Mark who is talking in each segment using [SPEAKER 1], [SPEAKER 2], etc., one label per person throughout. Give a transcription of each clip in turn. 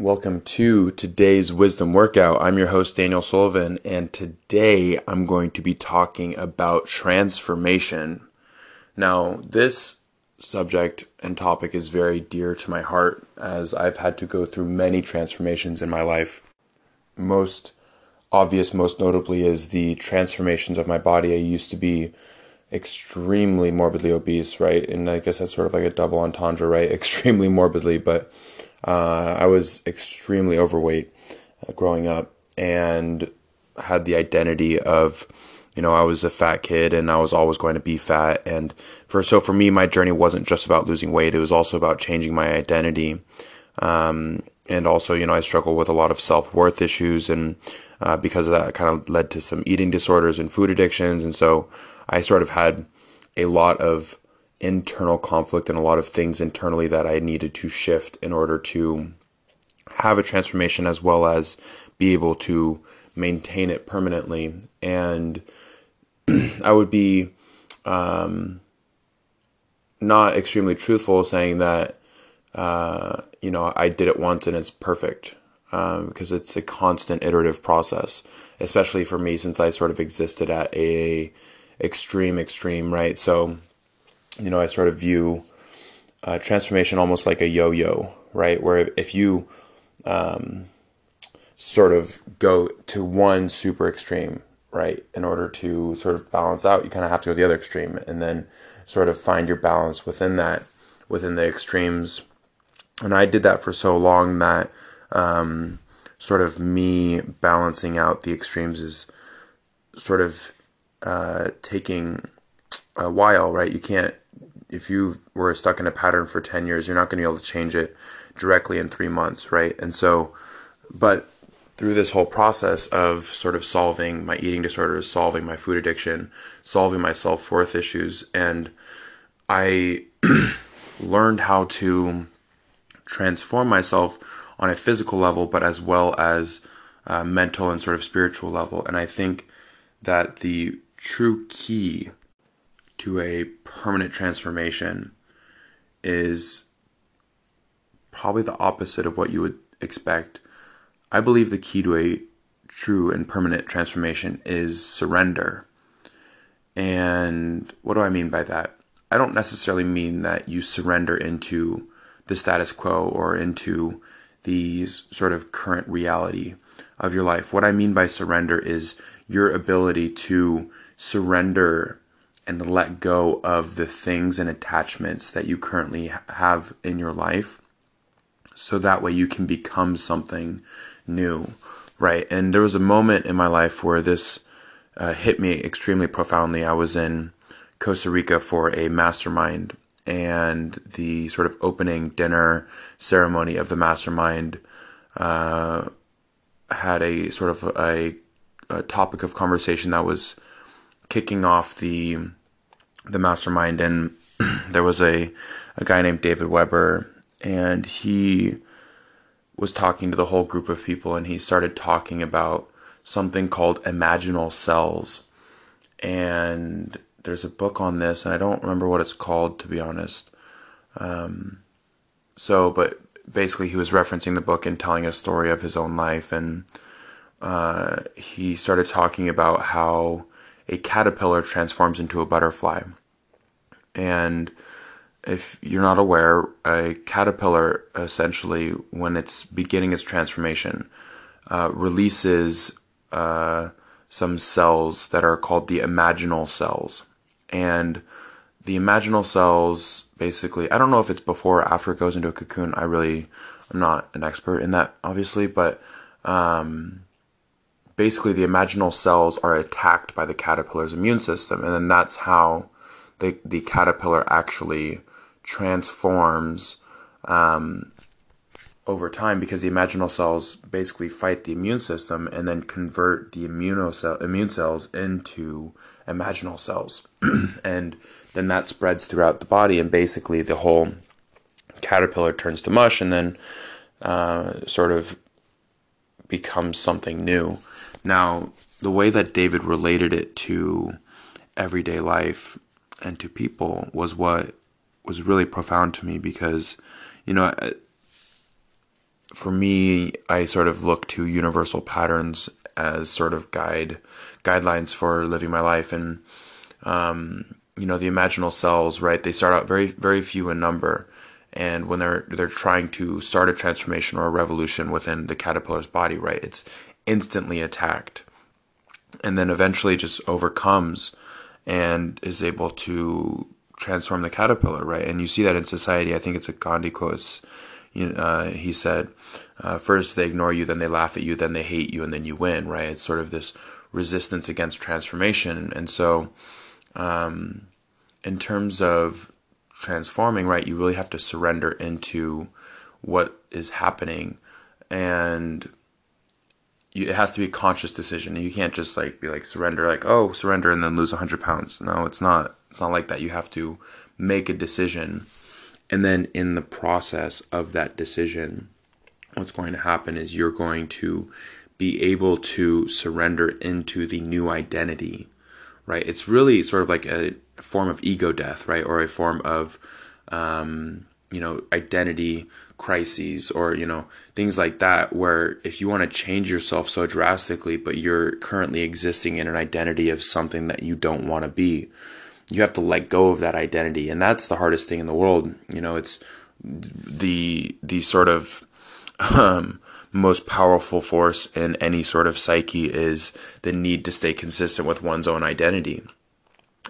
[SPEAKER 1] Welcome to today's wisdom workout. I'm your host, Daniel Sullivan, and today I'm going to be talking about transformation. Now, this subject and topic is very dear to my heart as I've had to go through many transformations in my life. Most obvious, most notably, is the transformations of my body. I used to be extremely morbidly obese, right? And I guess that's sort of like a double entendre, right? Extremely morbidly, but uh, I was extremely overweight uh, growing up and had the identity of, you know, I was a fat kid and I was always going to be fat. And for so for me, my journey wasn't just about losing weight; it was also about changing my identity. Um, and also, you know, I struggled with a lot of self worth issues, and uh, because of that, it kind of led to some eating disorders and food addictions. And so, I sort of had a lot of internal conflict and a lot of things internally that I needed to shift in order to have a transformation as well as be able to maintain it permanently. And I would be um, not extremely truthful saying that, uh, you know, I did it once and it's perfect. Um, because it's a constant iterative process, especially for me since I sort of existed at a extreme extreme, right? So you know, I sort of view uh, transformation almost like a yo-yo, right? Where if you um, sort of go to one super extreme, right, in order to sort of balance out, you kind of have to go the other extreme, and then sort of find your balance within that, within the extremes. And I did that for so long that um, sort of me balancing out the extremes is sort of uh, taking a while, right? You can't if you were stuck in a pattern for 10 years, you're not going to be able to change it directly in three months, right? And so, but through this whole process of sort of solving my eating disorders, solving my food addiction, solving my self worth issues, and I learned how to transform myself on a physical level, but as well as uh, mental and sort of spiritual level. And I think that the true key to a permanent transformation is probably the opposite of what you would expect. I believe the key to a true and permanent transformation is surrender. And what do I mean by that? I don't necessarily mean that you surrender into the status quo or into the sort of current reality of your life. What I mean by surrender is your ability to surrender and let go of the things and attachments that you currently have in your life so that way you can become something new right? And there was a moment in my life where this uh, hit me extremely profoundly. I was in costa rica for a mastermind and the sort of opening dinner ceremony of the mastermind uh, had a sort of a, a topic of conversation that was kicking off the the mastermind, and there was a a guy named David Weber, and he was talking to the whole group of people, and he started talking about something called imaginal cells, and there's a book on this, and I don't remember what it's called to be honest. Um, so, but basically, he was referencing the book and telling a story of his own life, and uh, he started talking about how a caterpillar transforms into a butterfly. And if you're not aware, a caterpillar essentially, when it's beginning its transformation, uh, releases uh, some cells that are called the imaginal cells. And the imaginal cells basically, I don't know if it's before or after it goes into a cocoon. I really, I'm not an expert in that, obviously, but um, basically the imaginal cells are attacked by the caterpillar's immune system, and then that's how the the caterpillar actually transforms um, over time because the imaginal cells basically fight the immune system and then convert the cell, immune cells into imaginal cells, and then that spreads throughout the body, and basically the whole caterpillar turns to mush, and then uh, sort of becomes something new. Now, the way that David related it to everyday life and to people was what was really profound to me because, you know, for me, I sort of look to universal patterns as sort of guide guidelines for living my life. And um, you know, the imaginal cells, right? They start out very very few in number, and when they're they're trying to start a transformation or a revolution within the caterpillar's body, right? It's instantly attacked, and then eventually just overcomes and is able to transform the caterpillar, right? And you see that in society. I think it's a Gandhi quote. Uh, he said, uh, first they ignore you, then they laugh at you, then they hate you, and then you win, right? It's sort of this resistance against transformation. And so, um, in terms of transforming, right, you really have to surrender into what is happening. And you, it has to be a conscious decision. You can't just like be like surrender, like, oh, surrender and then lose 100 pounds. No, it's not. It's not like that. You have to make a decision. And then in the process of that decision, what's going to happen is you're going to be able to surrender into the new identity, right? It's really sort of like a form of ego death, right? Or a form of, um, you know, identity crises or, you know, things like that, where if you want to change yourself so drastically, but you're currently existing in an identity of something that you don't want to be, you have to let go of that identity. And that's the hardest thing in the world. You know, it's the, the sort of, um, most powerful force in any sort of psyche is the need to stay consistent with one's own identity.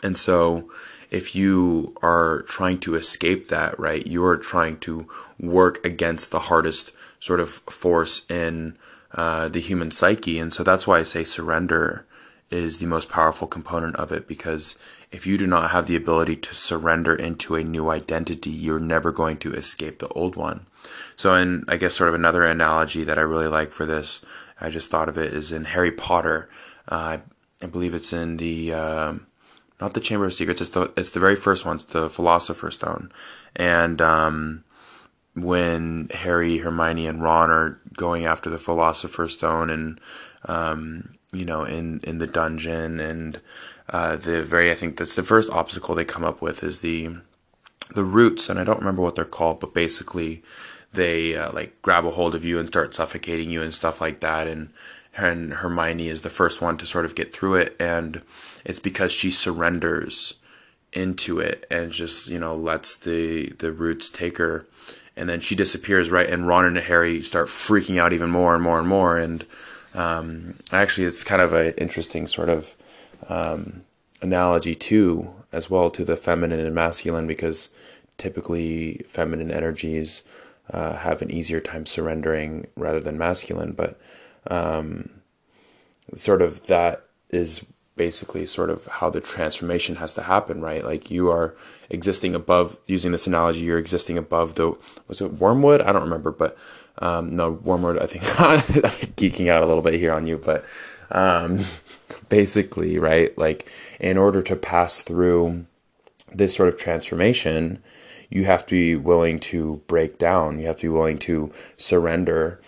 [SPEAKER 1] And so, if you are trying to escape that, right, you are trying to work against the hardest sort of force in uh, the human psyche. And so that's why I say surrender is the most powerful component of it because if you do not have the ability to surrender into a new identity, you're never going to escape the old one. So, and I guess sort of another analogy that I really like for this, I just thought of it is in Harry Potter. Uh, I believe it's in the uh, not the Chamber of Secrets. It's the it's the very first one. It's the Philosopher's Stone, and um, when Harry, Hermione, and Ron are going after the Philosopher's Stone, and um, you know, in in the dungeon, and uh, the very I think that's the first obstacle they come up with is the the roots, and I don't remember what they're called, but basically they uh, like grab a hold of you and start suffocating you and stuff like that, and and Hermione is the first one to sort of get through it, and it's because she surrenders into it and just you know lets the the roots take her, and then she disappears right, and Ron and Harry start freaking out even more and more and more, and um, actually it's kind of an interesting sort of um, analogy too as well to the feminine and masculine because typically feminine energies uh, have an easier time surrendering rather than masculine, but um, sort of that is basically sort of how the transformation has to happen, right? Like you are existing above, using this analogy, you're existing above the, was it wormwood? I don't remember, but um, no, wormwood, I think I'm geeking out a little bit here on you, but um, basically, right? Like in order to pass through this sort of transformation, you have to be willing to break down. You have to be willing to surrender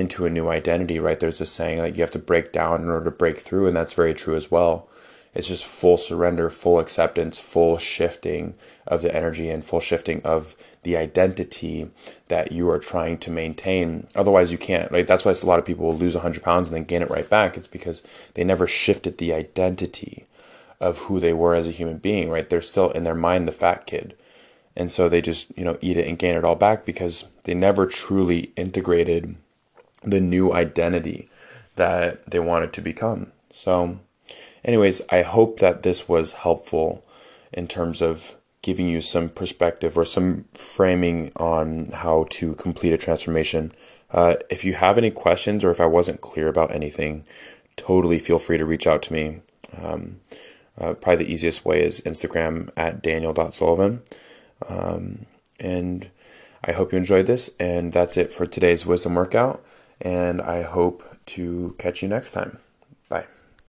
[SPEAKER 1] into a new identity, right? There's this saying like you have to break down in order to break through, and that's very true as well. It's just full surrender, full acceptance, full shifting of the energy and full shifting of the identity that you are trying to maintain. Otherwise, you can't, right? That's why a lot of people will lose 100 pounds and then gain it right back. It's because they never shifted the identity of who they were as a human being, right? They're still in their mind the fat kid. And so they just, you know, eat it and gain it all back because they never truly integrated the new identity that they wanted to become. So, anyways, I hope that this was helpful in terms of giving you some perspective or some framing on how to complete a transformation. Uh, if you have any questions or if I wasn't clear about anything, totally feel free to reach out to me. Um, uh, probably the easiest way is Instagram at daniel.sullivan. Um, and I hope you enjoyed this. And that's it for today's wisdom workout and I hope to catch you next time.